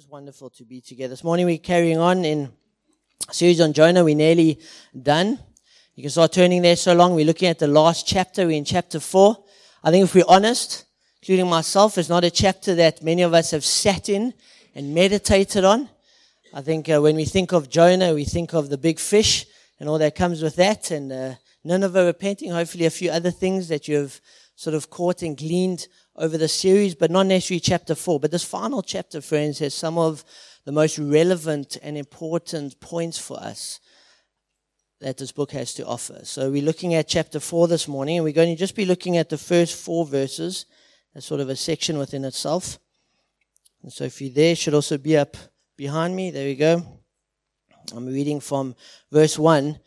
just wonderful to be together. This morning we're carrying on in series on Jonah. We're nearly done. You can start turning there so long. We're looking at the last chapter. We're in chapter four. I think if we're honest, including myself, it's not a chapter that many of us have sat in and meditated on. I think uh, when we think of Jonah, we think of the big fish and all that comes with that, and uh, Nineveh repenting, hopefully a few other things that you have sort of caught and gleaned over the series, but not necessarily chapter four. But this final chapter, friends, has some of the most relevant and important points for us that this book has to offer. So we're looking at chapter four this morning, and we're going to just be looking at the first four verses. That's sort of a section within itself. And so if you're there, should also be up behind me. There we go. I'm reading from verse one.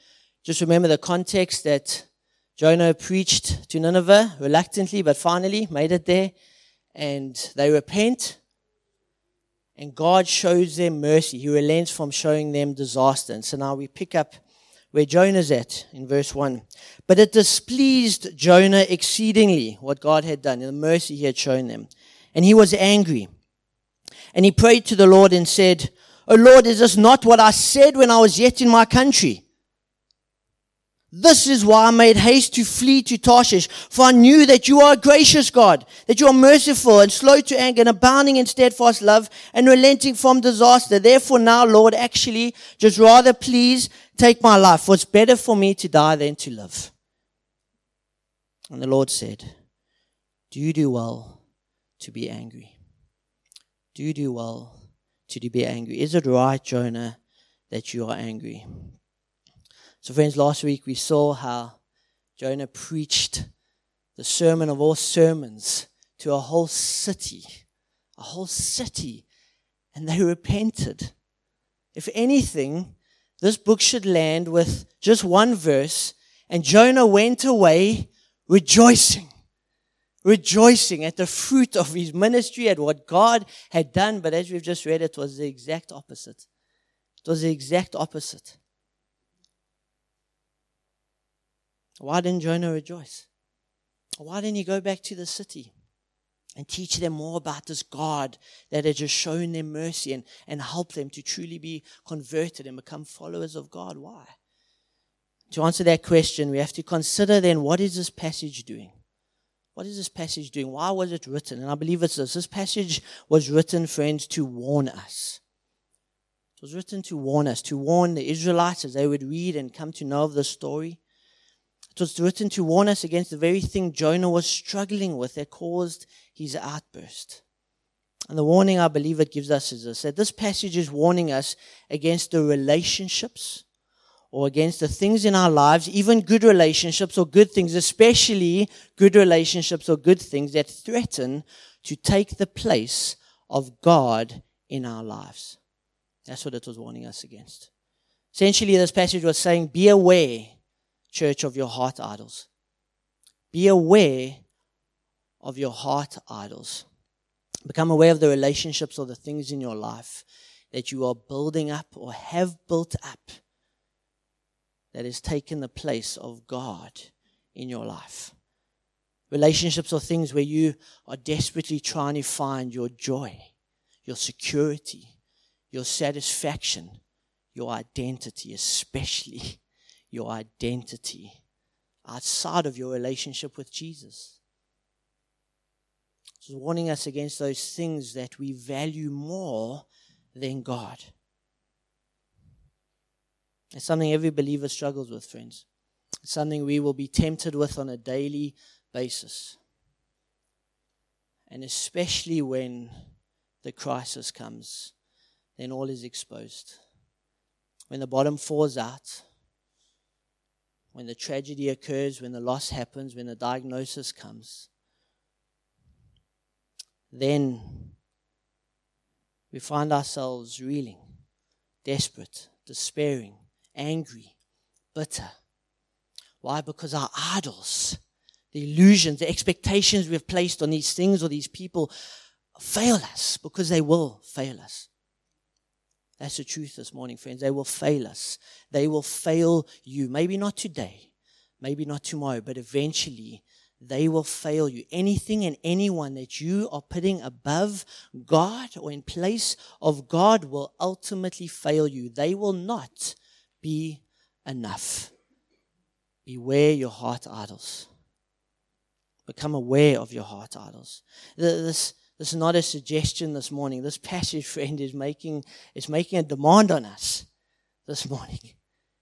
Just remember the context that Jonah preached to Nineveh reluctantly, but finally made it there. And they repent. And God shows them mercy. He relents from showing them disaster. And so now we pick up where Jonah's at in verse 1. But it displeased Jonah exceedingly what God had done and the mercy he had shown them. And he was angry. And he prayed to the Lord and said, O Lord, is this not what I said when I was yet in my country? This is why I made haste to flee to Tarshish, for I knew that you are a gracious God, that you are merciful and slow to anger and abounding in steadfast love and relenting from disaster. Therefore now, Lord, actually, just rather please take my life, for it's better for me to die than to live. And the Lord said, Do you do well to be angry? Do you do well to be angry? Is it right, Jonah, that you are angry? So, friends, last week we saw how Jonah preached the sermon of all sermons to a whole city, a whole city, and they repented. If anything, this book should land with just one verse, and Jonah went away rejoicing, rejoicing at the fruit of his ministry, at what God had done. But as we've just read, it was the exact opposite. It was the exact opposite. Why didn't Jonah rejoice? Why didn't he go back to the city and teach them more about this God that had just shown them mercy and, and help them to truly be converted and become followers of God? Why? To answer that question, we have to consider then what is this passage doing? What is this passage doing? Why was it written? And I believe it's this. This passage was written, friends, to warn us. It was written to warn us, to warn the Israelites as they would read and come to know of the story it was written to warn us against the very thing Jonah was struggling with that caused his outburst. And the warning I believe it gives us is this that this passage is warning us against the relationships or against the things in our lives, even good relationships or good things, especially good relationships or good things that threaten to take the place of God in our lives. That's what it was warning us against. Essentially, this passage was saying, be aware church, of your heart idols. Be aware of your heart idols. Become aware of the relationships or the things in your life that you are building up or have built up that has taken the place of God in your life. Relationships are things where you are desperately trying to find your joy, your security, your satisfaction, your identity, especially your identity outside of your relationship with Jesus. It's warning us against those things that we value more than God. It's something every believer struggles with, friends. It's something we will be tempted with on a daily basis. And especially when the crisis comes, then all is exposed. When the bottom falls out, when the tragedy occurs, when the loss happens, when the diagnosis comes, then we find ourselves reeling, desperate, despairing, angry, bitter. Why? Because our idols, the illusions, the expectations we've placed on these things or these people fail us because they will fail us. That's the truth this morning, friends. They will fail us. They will fail you. Maybe not today, maybe not tomorrow, but eventually they will fail you. Anything and anyone that you are putting above God or in place of God will ultimately fail you. They will not be enough. Beware your heart idols. Become aware of your heart idols. This, this is not a suggestion this morning. This passage, friend, is making, is making a demand on us this morning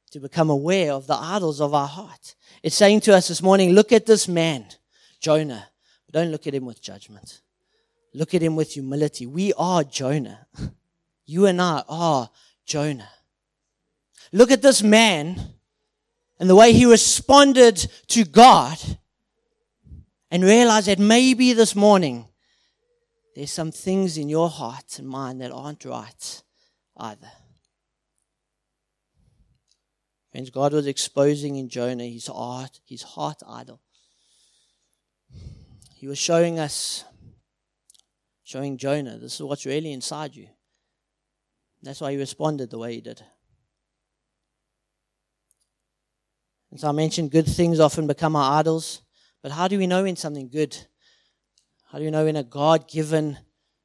to become aware of the idols of our heart. It's saying to us this morning, look at this man, Jonah. But don't look at him with judgment. Look at him with humility. We are Jonah. You and I are Jonah. Look at this man and the way he responded to God and realize that maybe this morning there's some things in your heart and mind that aren't right either. Friends, God was exposing in Jonah his heart, his heart idol. He was showing us, showing Jonah, this is what's really inside you. That's why he responded the way he did. And so I mentioned good things often become our idols. But how do we know when something good? How do you know when a God given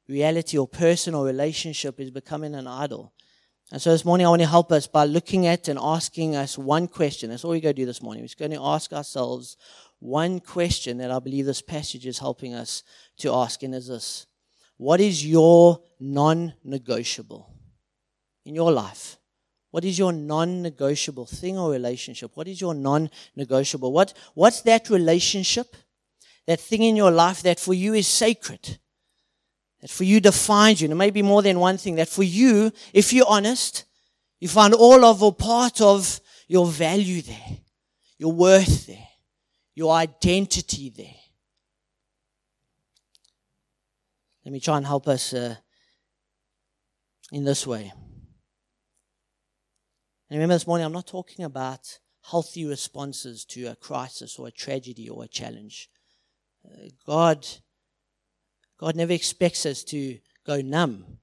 reality or person or relationship is becoming an idol? And so this morning I want to help us by looking at and asking us one question. That's all we're going to do this morning. We're going to ask ourselves one question that I believe this passage is helping us to ask, and is this What is your non negotiable in your life? What is your non negotiable thing or relationship? What is your non negotiable? What, what's that relationship, that thing in your life that for you is sacred? That for you defines you. And it may be more than one thing. That for you, if you're honest, you find all of or part of your value there, your worth there, your identity there. Let me try and help us uh, in this way. And remember this morning, I'm not talking about healthy responses to a crisis or a tragedy or a challenge. God God never expects us to go numb.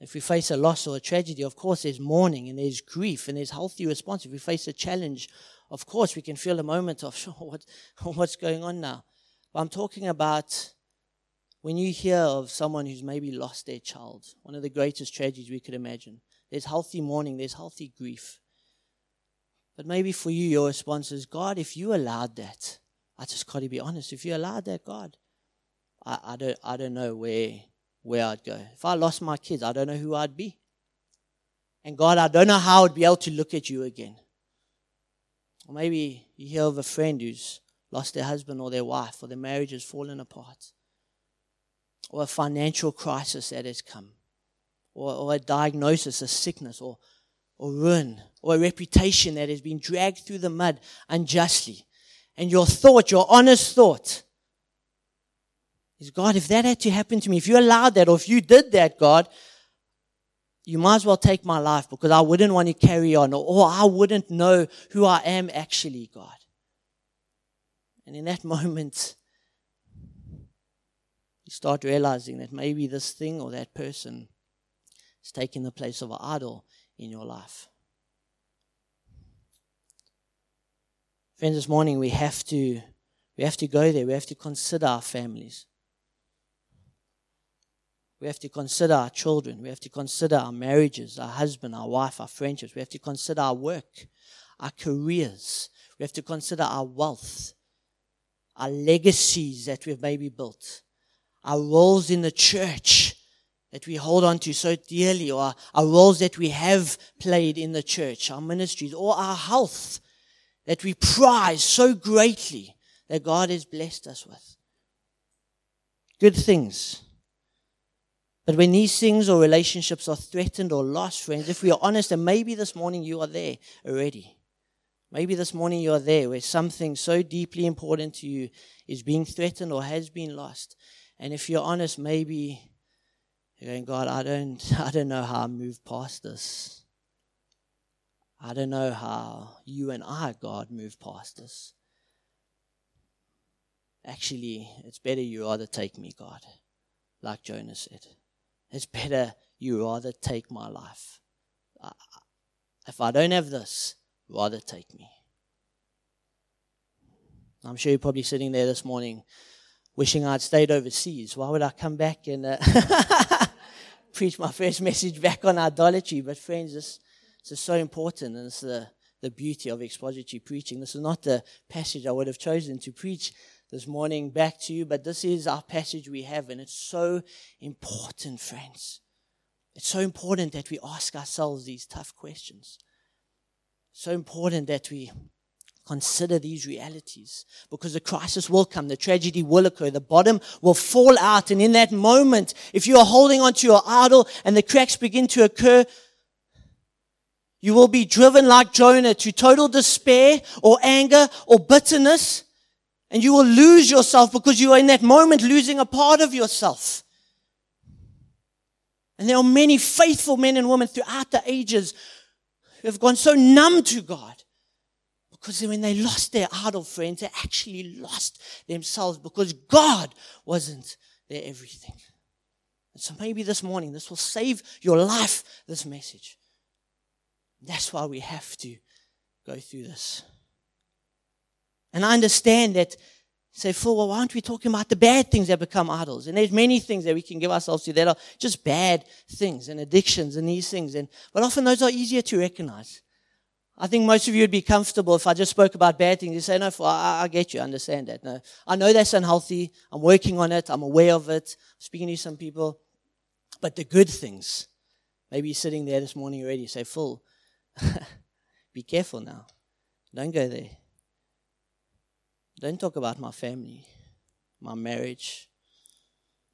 If we face a loss or a tragedy, of course, there's mourning and there's grief and there's healthy response. If we face a challenge, of course, we can feel a moment of, sure, oh, what, what's going on now? But I'm talking about when you hear of someone who's maybe lost their child, one of the greatest tragedies we could imagine. There's healthy mourning, there's healthy grief. But maybe for you, your response is, God, if you allowed that, I just got to be honest, if you allowed that, God, I, I don't I don't know where where I'd go. If I lost my kids, I don't know who I'd be. And God, I don't know how I'd be able to look at you again. Or maybe you hear of a friend who's lost their husband or their wife, or their marriage has fallen apart, or a financial crisis that has come, or, or a diagnosis, a sickness, or, or ruin, or a reputation that has been dragged through the mud unjustly. And your thought, your honest thought, is God, if that had to happen to me, if you allowed that, or if you did that, God, you might as well take my life because I wouldn't want to carry on, or, I wouldn't know who I am actually, God. And in that moment, you start realizing that maybe this thing or that person is taking the place of an idol in your life. Friends, this morning we have to we have to go there. We have to consider our families. We have to consider our children. We have to consider our marriages, our husband, our wife, our friendships. We have to consider our work, our careers. We have to consider our wealth, our legacies that we've maybe built, our roles in the church that we hold on to so dearly, or our roles that we have played in the church, our ministries, or our health that we prize so greatly that God has blessed us with. Good things but when these things or relationships are threatened or lost, friends, if we are honest, and maybe this morning you are there already. Maybe this morning you are there where something so deeply important to you is being threatened or has been lost. And if you're honest, maybe you're going, God, I don't, I don't know how I move past this. I don't know how you and I, God, move past this. Actually, it's better you rather take me, God, like Jonah said. It's better you rather take my life. If I don't have this, rather take me. I'm sure you're probably sitting there this morning wishing I'd stayed overseas. Why would I come back and uh, preach my first message back on idolatry? But friends, this, this is so important and it's the, the beauty of expository preaching. This is not the passage I would have chosen to preach this morning back to you, but this is our passage we have and it's so important, friends. It's so important that we ask ourselves these tough questions. So important that we consider these realities because the crisis will come, the tragedy will occur, the bottom will fall out. And in that moment, if you are holding on to your idol and the cracks begin to occur, you will be driven like Jonah to total despair or anger or bitterness. And you will lose yourself because you are in that moment losing a part of yourself. And there are many faithful men and women throughout the ages who have gone so numb to God because when they lost their idol friends, they actually lost themselves because God wasn't their everything. And so maybe this morning, this will save your life, this message. That's why we have to go through this. And I understand that say, Phil, well, why aren't we talking about the bad things that become idols? And there's many things that we can give ourselves to that are just bad things and addictions and these things. And, but often those are easier to recognize. I think most of you would be comfortable if I just spoke about bad things. You say, no, I, I get you, I understand that. No, I know that's unhealthy. I'm working on it. I'm aware of it. I'm speaking to some people. But the good things, maybe you're sitting there this morning already. Say, Phil, be careful now. Don't go there. Don't talk about my family, my marriage,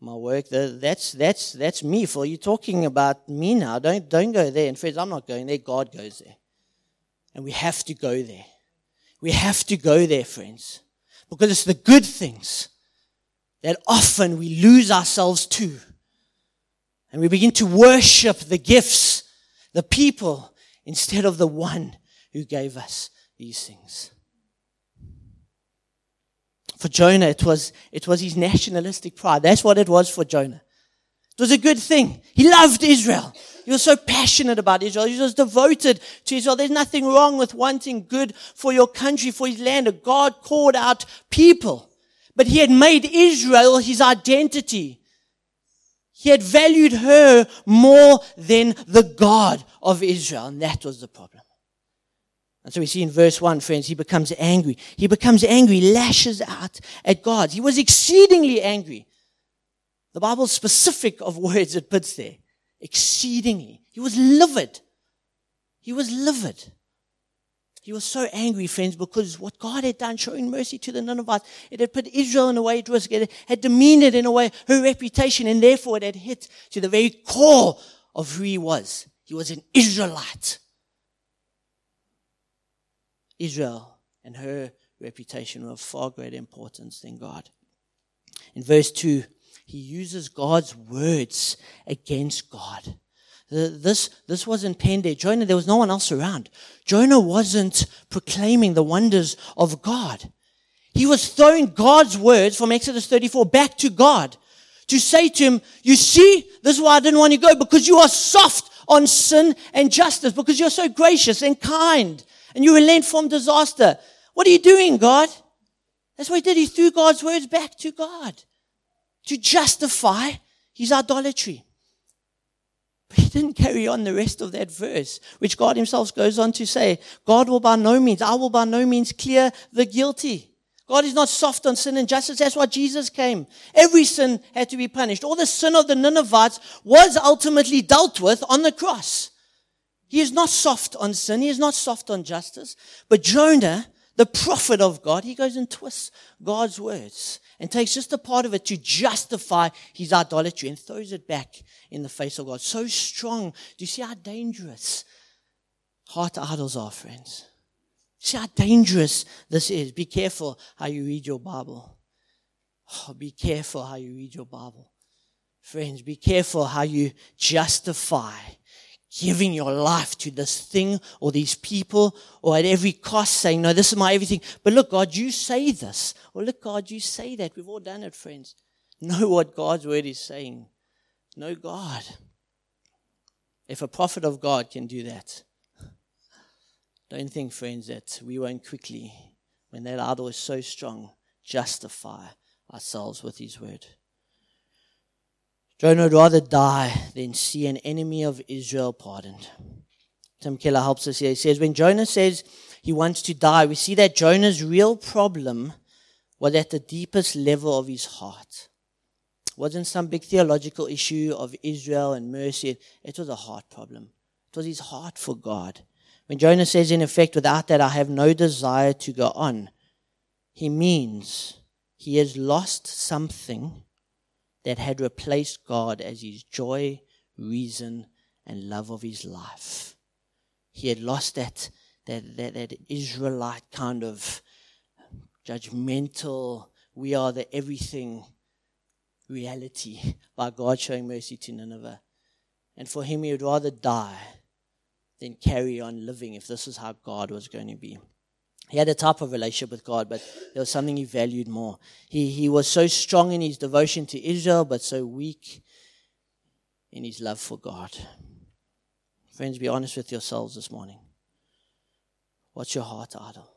my work. That's, that's, that's me, For You're talking about me now. Don't, don't go there. And friends, I'm not going there. God goes there. And we have to go there. We have to go there, friends. Because it's the good things that often we lose ourselves to. And we begin to worship the gifts, the people, instead of the one who gave us these things. For Jonah, it was, it was his nationalistic pride. That's what it was for Jonah. It was a good thing. He loved Israel. He was so passionate about Israel. He was devoted to Israel. There's nothing wrong with wanting good for your country, for his land. God called out people. But he had made Israel his identity. He had valued her more than the God of Israel. And that was the problem. And so we see in verse 1, friends, he becomes angry. He becomes angry, lashes out at God. He was exceedingly angry. The Bible's specific of words it puts there exceedingly. He was livid. He was livid. He was so angry, friends, because what God had done, showing mercy to the Ninevites, it had put Israel in a way it was, it had demeaned it in a way, her reputation, and therefore it had hit to the very core of who he was. He was an Israelite. Israel and her reputation were of far greater importance than God. In verse 2, he uses God's words against God. Uh, this, this wasn't there. Jonah, there was no one else around. Jonah wasn't proclaiming the wonders of God. He was throwing God's words from Exodus 34 back to God to say to him, you see, this is why I didn't want you to go because you are soft on sin and justice because you're so gracious and kind and you relent from disaster. What are you doing, God? That's what he did. He threw God's words back to God to justify his idolatry. But he didn't carry on the rest of that verse, which God himself goes on to say, God will by no means, I will by no means clear the guilty. God is not soft on sin and justice. That's why Jesus came. Every sin had to be punished. All the sin of the Ninevites was ultimately dealt with on the cross. He is not soft on sin. He is not soft on justice. But Jonah, the prophet of God, he goes and twists God's words and takes just a part of it to justify his idolatry and throws it back in the face of God. So strong. Do you see how dangerous heart idols are, friends? See how dangerous this is. Be careful how you read your Bible. Oh, be careful how you read your Bible. Friends, be careful how you justify giving your life to this thing or these people or at every cost saying, no, this is my everything. But look, God, you say this. Or look, God, you say that. We've all done it, friends. Know what God's word is saying. Know God. If a prophet of God can do that, don't think, friends, that we won't quickly when that idol is so strong, justify ourselves with his word. Jonah would rather die than see an enemy of Israel pardoned. Tim Keller helps us here. He says, when Jonah says he wants to die, we see that Jonah's real problem was at the deepest level of his heart. It wasn't some big theological issue of Israel and mercy. It was a heart problem. It was his heart for God. When Jonah says, in effect, without that I have no desire to go on, he means he has lost something that had replaced God as his joy, reason, and love of his life. He had lost that, that, that, that Israelite kind of judgmental, we are the everything reality by God showing mercy to Nineveh. And for him, he would rather die than carry on living if this is how God was going to be. He had a type of relationship with God, but there was something he valued more. He, he was so strong in his devotion to Israel, but so weak in his love for God. Friends, be honest with yourselves this morning. What's your heart idol?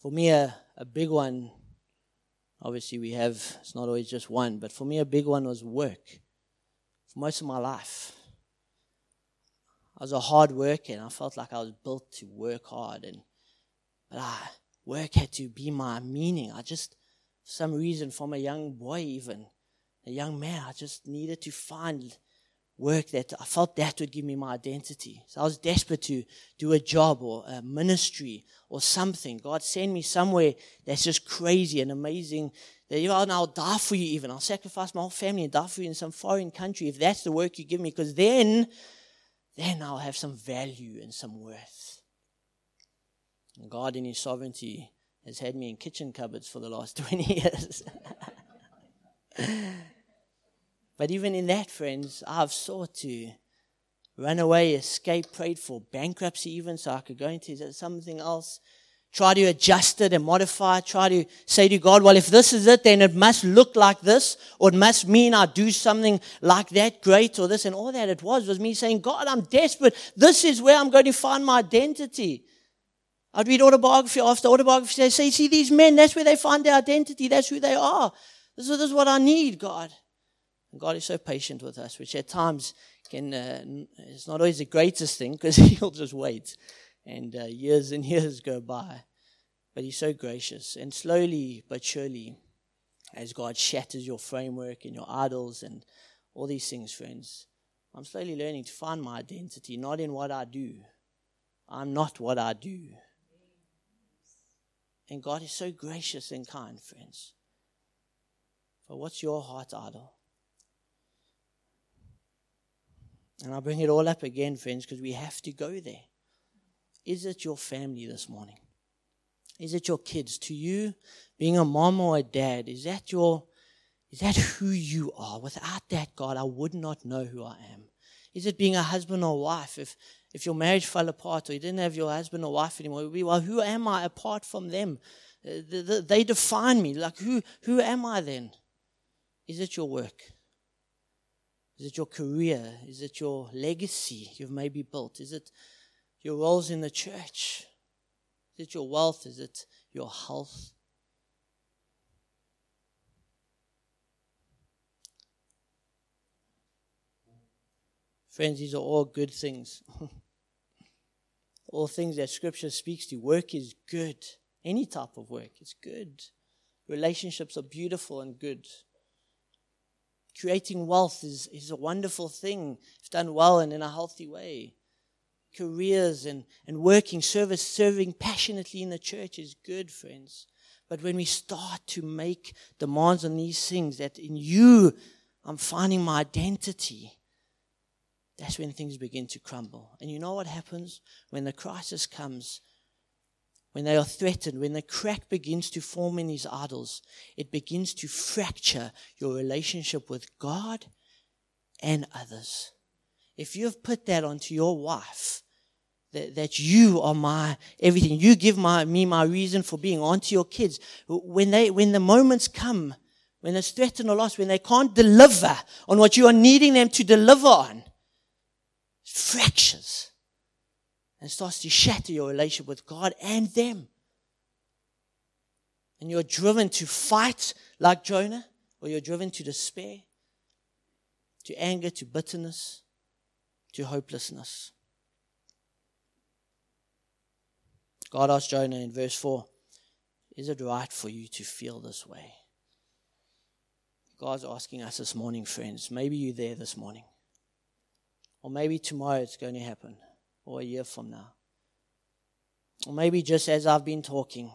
For me, a, a big one, obviously, we have, it's not always just one, but for me, a big one was work. For most of my life, I was a hard worker and I felt like I was built to work hard and but I work had to be my meaning. I just for some reason from a young boy even, a young man, I just needed to find work that I felt that would give me my identity. So I was desperate to do a job or a ministry or something. God send me somewhere that's just crazy and amazing. That you know, I'll die for you even. I'll sacrifice my whole family and die for you in some foreign country if that's the work you give me. Because then then I'll have some value and some worth. And God, in His sovereignty, has had me in kitchen cupboards for the last 20 years. but even in that, friends, I've sought to run away, escape, prayed for bankruptcy even so I could go into something else try to adjust it and modify it, try to say to God, well, if this is it, then it must look like this, or it must mean I do something like that great, or this, and all that it was was me saying, God, I'm desperate. This is where I'm going to find my identity. I'd read autobiography after autobiography. They say, see, these men, that's where they find their identity. That's who they are. This is, this is what I need, God. And God is so patient with us, which at times can, uh, it's not always the greatest thing because he'll just wait and uh, years and years go by. But He's so gracious. And slowly but surely, as God shatters your framework and your idols and all these things, friends, I'm slowly learning to find my identity not in what I do. I'm not what I do. And God is so gracious and kind, friends. But what's your heart idol? And I bring it all up again, friends, because we have to go there. Is it your family this morning? Is it your kids? To you, being a mom or a dad, is that your is that who you are? Without that, God, I would not know who I am. Is it being a husband or wife? If if your marriage fell apart or you didn't have your husband or wife anymore, it would be, well, who am I apart from them? Uh, they define me. Like, who, who am I then? Is it your work? Is it your career? Is it your legacy you've maybe built? Is it your roles in the church? Is it your wealth? Is it your health? Friends, these are all good things. all things that Scripture speaks to. Work is good. Any type of work is good. Relationships are beautiful and good. Creating wealth is, is a wonderful thing if done well and in a healthy way careers and, and working service, serving passionately in the church is good, friends. But when we start to make demands on these things, that in you I'm finding my identity, that's when things begin to crumble. And you know what happens? When the crisis comes, when they are threatened, when the crack begins to form in these idols, it begins to fracture your relationship with God and others. If you've put that onto your wife, that, that you are my everything. You give my, me my reason for being onto your kids. When they, when the moments come, when it's threatened or lost, when they can't deliver on what you are needing them to deliver on, it fractures. and starts to shatter your relationship with God and them. And you're driven to fight like Jonah, or you're driven to despair, to anger, to bitterness, to hopelessness. God asked Jonah in verse 4 Is it right for you to feel this way? God's asking us this morning, friends. Maybe you're there this morning. Or maybe tomorrow it's going to happen, or a year from now. Or maybe just as I've been talking,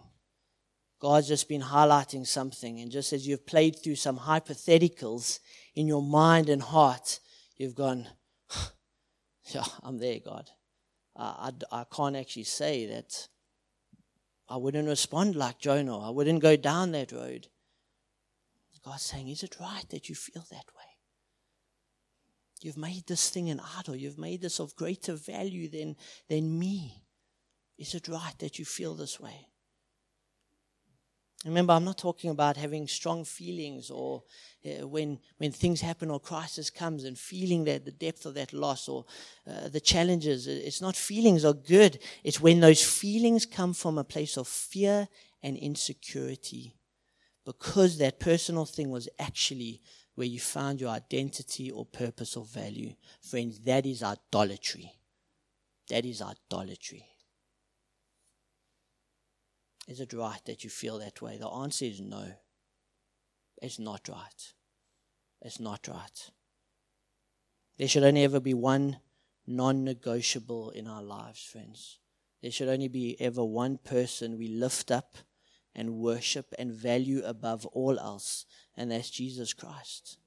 God's just been highlighting something, and just as you've played through some hypotheticals in your mind and heart, you've gone, Yeah, I'm there, God. I, I, I can't actually say that I wouldn't respond like Jonah. I wouldn't go down that road. God's saying, Is it right that you feel that way? You've made this thing an idol. You've made this of greater value than, than me. Is it right that you feel this way? Remember, I'm not talking about having strong feelings or uh, when, when things happen or crisis comes and feeling that the depth of that loss or uh, the challenges. It's not feelings are good. It's when those feelings come from a place of fear and insecurity because that personal thing was actually where you found your identity or purpose or value. Friends, that is idolatry. That is idolatry. Is it right that you feel that way? The answer is no. It's not right. It's not right. There should only ever be one non negotiable in our lives, friends. There should only be ever one person we lift up and worship and value above all else, and that's Jesus Christ.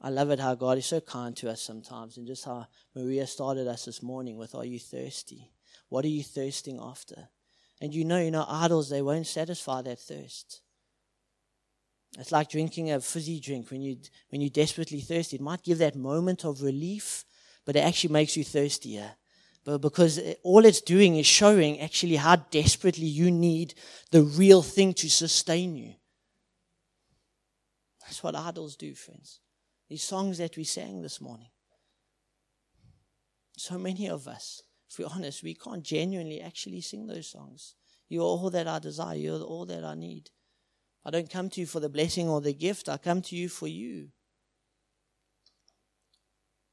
I love it how God is so kind to us sometimes, and just how Maria started us this morning with, Are you thirsty? What are you thirsting after? And you know, you know, idols, they won't satisfy that thirst. It's like drinking a fizzy drink when, you, when you're desperately thirsty. It might give that moment of relief, but it actually makes you thirstier. But because all it's doing is showing actually how desperately you need the real thing to sustain you. That's what idols do, friends. These songs that we sang this morning. So many of us, if we're honest, we can't genuinely actually sing those songs. You're all that I desire, you're all that I need. I don't come to you for the blessing or the gift, I come to you for you.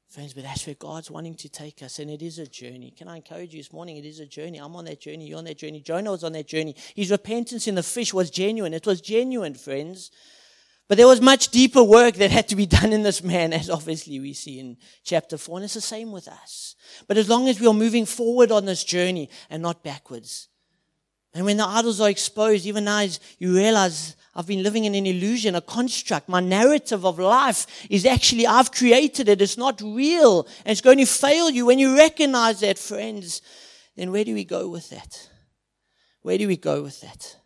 Friends, but that's where God's wanting to take us, and it is a journey. Can I encourage you this morning? It is a journey. I'm on that journey. You're on that journey. Jonah was on that journey. His repentance in the fish was genuine. It was genuine, friends. But there was much deeper work that had to be done in this man, as obviously we see in chapter 4. And it's the same with us. But as long as we are moving forward on this journey and not backwards, and when the idols are exposed, even now you realize I've been living in an illusion, a construct. My narrative of life is actually, I've created it. It's not real. And it's going to fail you. When you recognize that, friends, then where do we go with that? Where do we go with that?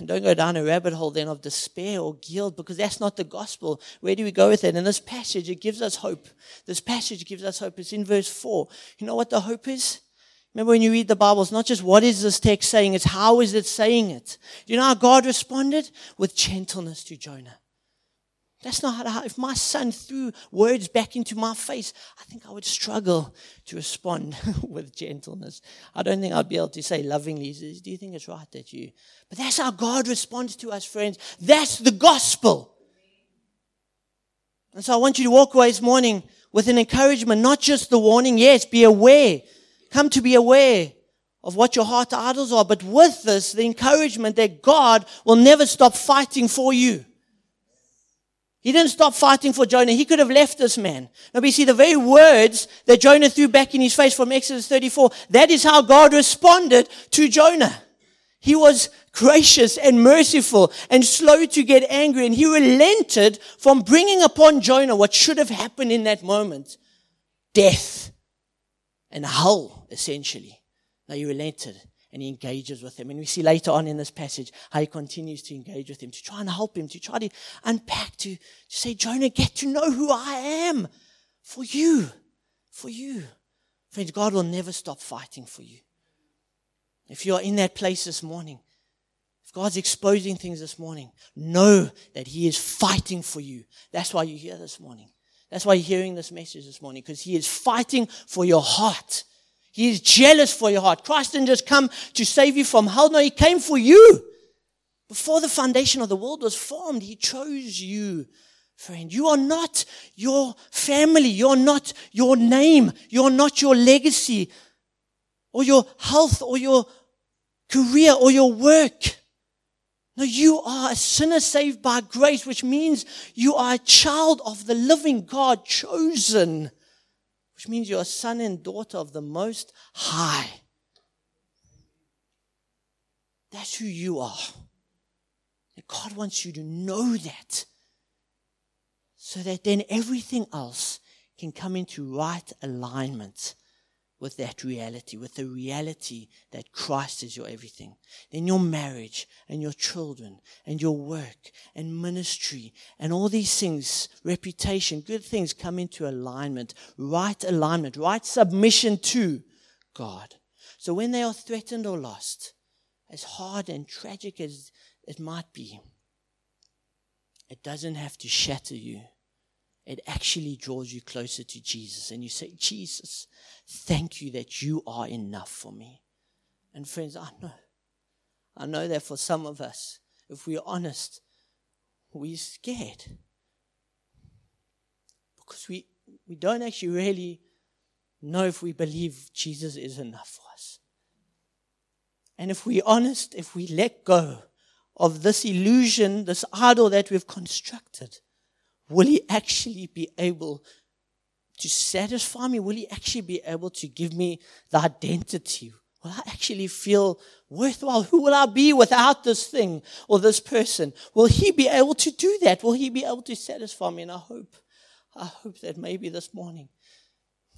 And don't go down a rabbit hole then of despair or guilt because that's not the gospel. Where do we go with it? In this passage, it gives us hope. This passage gives us hope. It's in verse 4. You know what the hope is? Remember when you read the Bible, it's not just what is this text saying, it's how is it saying it. Do you know how God responded? With gentleness to Jonah. That's not how, if my son threw words back into my face, I think I would struggle to respond with gentleness. I don't think I'd be able to say lovingly, do you think it's right that you, but that's how God responds to us, friends. That's the gospel. And so I want you to walk away this morning with an encouragement, not just the warning, yes, be aware come to be aware of what your heart idols are, but with this, the encouragement that God will never stop fighting for you. He didn't stop fighting for Jonah. He could have left this man. Now we see the very words that Jonah threw back in his face from Exodus 34. That is how God responded to Jonah. He was gracious and merciful and slow to get angry and he relented from bringing upon Jonah what should have happened in that moment. Death and hell, essentially. Now he relented and he engages with him. And we see later on in this passage how he continues to engage with him, to try and help him, to try to unpack, to, to say, Jonah, get to know who I am for you, for you. Friends, God will never stop fighting for you. If you're in that place this morning, if God's exposing things this morning, know that He is fighting for you. That's why you're here this morning. That's why you're hearing this message this morning, because He is fighting for your heart. He is jealous for your heart. Christ didn't just come to save you from hell. No, He came for you. Before the foundation of the world was formed, He chose you, friend. You are not your family. You're not your name. You're not your legacy or your health or your career or your work. No, you are a sinner saved by grace, which means you are a child of the living God, chosen, which means you're a son and daughter of the Most High. That's who you are. And God wants you to know that so that then everything else can come into right alignment with that reality, with the reality that Christ is your everything. Then your marriage and your children and your work and ministry and all these things, reputation, good things come into alignment, right alignment, right submission to God. So when they are threatened or lost, as hard and tragic as it might be, it doesn't have to shatter you it actually draws you closer to Jesus. And you say, Jesus, thank you that you are enough for me. And friends, I know. I know that for some of us, if we're honest, we're scared. Because we, we don't actually really know if we believe Jesus is enough for us. And if we're honest, if we let go of this illusion, this idol that we've constructed, will He actually be able to satisfy me? Will He actually be able to give me the identity? Will I actually feel worthwhile? Who will I be without this thing or this person? Will He be able to do that? Will He be able to satisfy me? And I hope, I hope that maybe this morning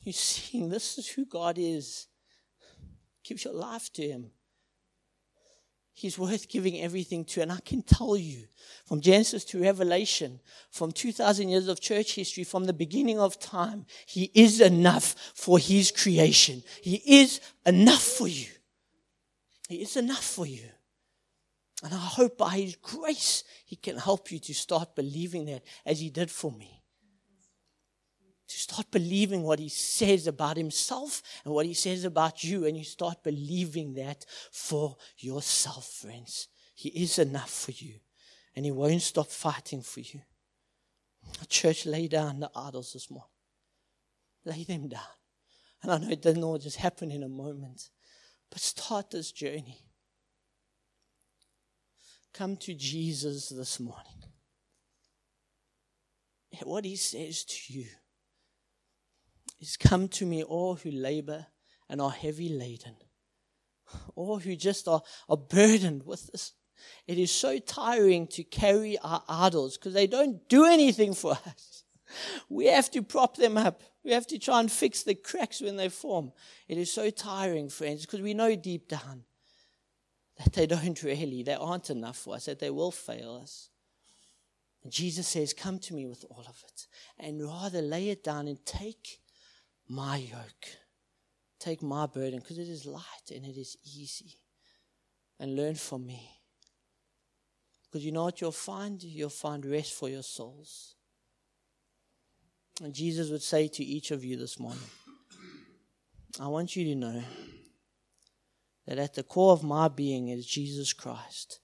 you're seeing this is who God is. Give your life to Him. He's worth giving everything to. And I can tell you from Genesis to Revelation, from 2,000 years of church history, from the beginning of time, He is enough for His creation. He is enough for you. He is enough for you. And I hope by His grace, He can help you to start believing that as He did for me to start believing what he says about himself and what he says about you, and you start believing that for yourself, friends. He is enough for you, and he won't stop fighting for you. church, lay down the idols this morning. Lay them down. And I know it doesn't all just happen in a moment, but start this journey. Come to Jesus this morning. What he says to you is come to me, all who labor and are heavy laden, all who just are, are burdened with this. It is so tiring to carry our idols because they don't do anything for us. We have to prop them up. We have to try and fix the cracks when they form. It is so tiring, friends, because we know deep down that they don't really, they aren't enough for us, that they will fail us. And Jesus says, Come to me with all of it, and rather lay it down and take my yoke. Take my burden because it is light and it is easy. And learn from me. Because you know what you'll find? You'll find rest for your souls. And Jesus would say to each of you this morning, I want you to know that at the core of my being is Jesus Christ,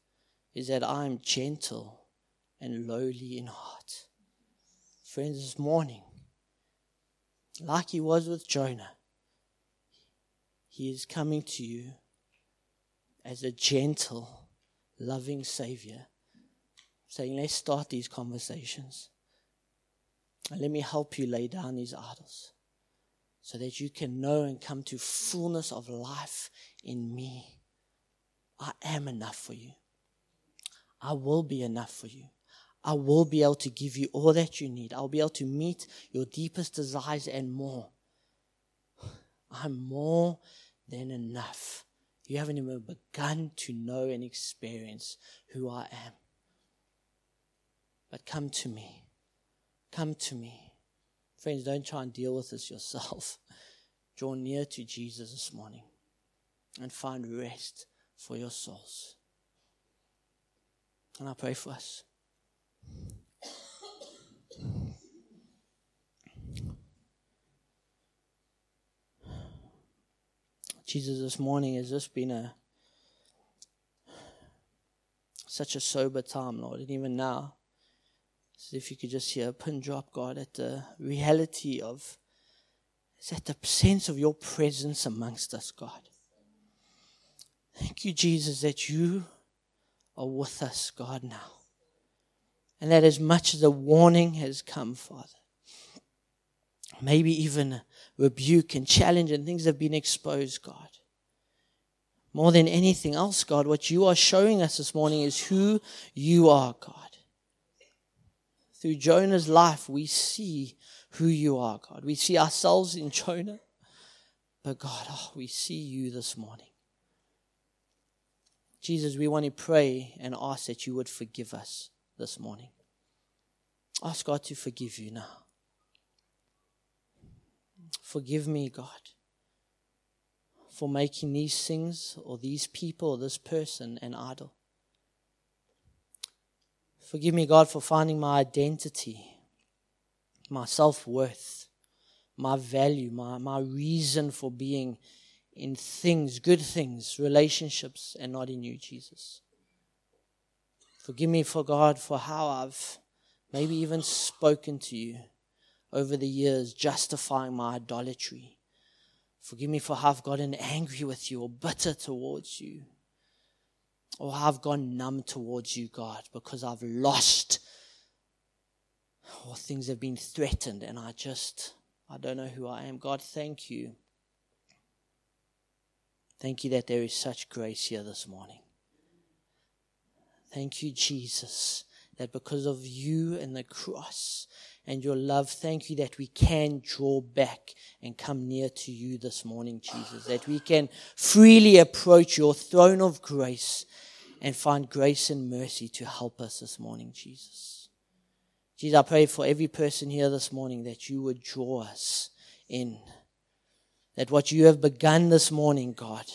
is that I am gentle and lowly in heart. Friends, this morning, like he was with Jonah, he is coming to you as a gentle, loving Savior, saying, Let's start these conversations. And let me help you lay down these idols so that you can know and come to fullness of life in me. I am enough for you. I will be enough for you. I will be able to give you all that you need. I'll be able to meet your deepest desires and more. I'm more than enough. You haven't even begun to know and experience who I am. But come to me. Come to me. Friends, don't try and deal with this yourself. Draw near to Jesus this morning and find rest for your souls. And I pray for us. Jesus, this morning has just been a such a sober time, Lord, and even now, as if you could just hear a pin drop, God, at the reality of, is at the sense of your presence amongst us, God. Thank you, Jesus, that you are with us, God, now. And that as much as a warning has come, Father, maybe even rebuke and challenge and things have been exposed, God. More than anything else, God, what you are showing us this morning is who you are, God. Through Jonah's life, we see who you are, God. We see ourselves in Jonah, but God, oh, we see you this morning. Jesus, we want to pray and ask that you would forgive us this morning. Ask God to forgive you now. Forgive me, God, for making these things or these people or this person an idol. Forgive me, God, for finding my identity, my self worth, my value, my, my reason for being in things, good things, relationships, and not in you, Jesus. Forgive me for God for how I've maybe even spoken to you over the years, justifying my idolatry. Forgive me for how I've gotten angry with you or bitter towards you. Or how I've gone numb towards you, God, because I've lost or things have been threatened and I just, I don't know who I am. God, thank you. Thank you that there is such grace here this morning. Thank you, Jesus, that because of you and the cross and your love, thank you that we can draw back and come near to you this morning, Jesus. That we can freely approach your throne of grace and find grace and mercy to help us this morning, Jesus. Jesus, I pray for every person here this morning that you would draw us in that what you have begun this morning, God,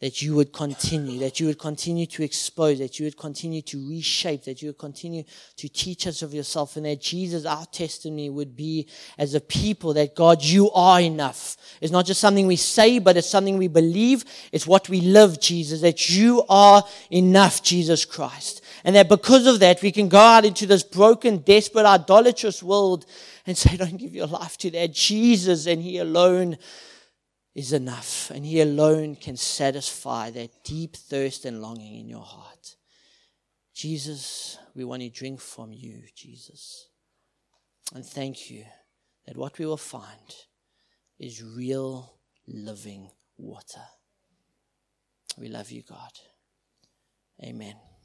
that you would continue, that you would continue to expose, that you would continue to reshape, that you would continue to teach us of yourself, and that Jesus, our testimony, would be as a people that God, you are enough. It's not just something we say, but it's something we believe. It's what we live, Jesus, that you are enough, Jesus Christ. And that because of that, we can go out into this broken, desperate, idolatrous world and say, don't give your life to that. Jesus and He alone is enough. And He alone can satisfy that deep thirst and longing in your heart. Jesus, we want to drink from you, Jesus. And thank you that what we will find is real living water. We love you, God. Amen.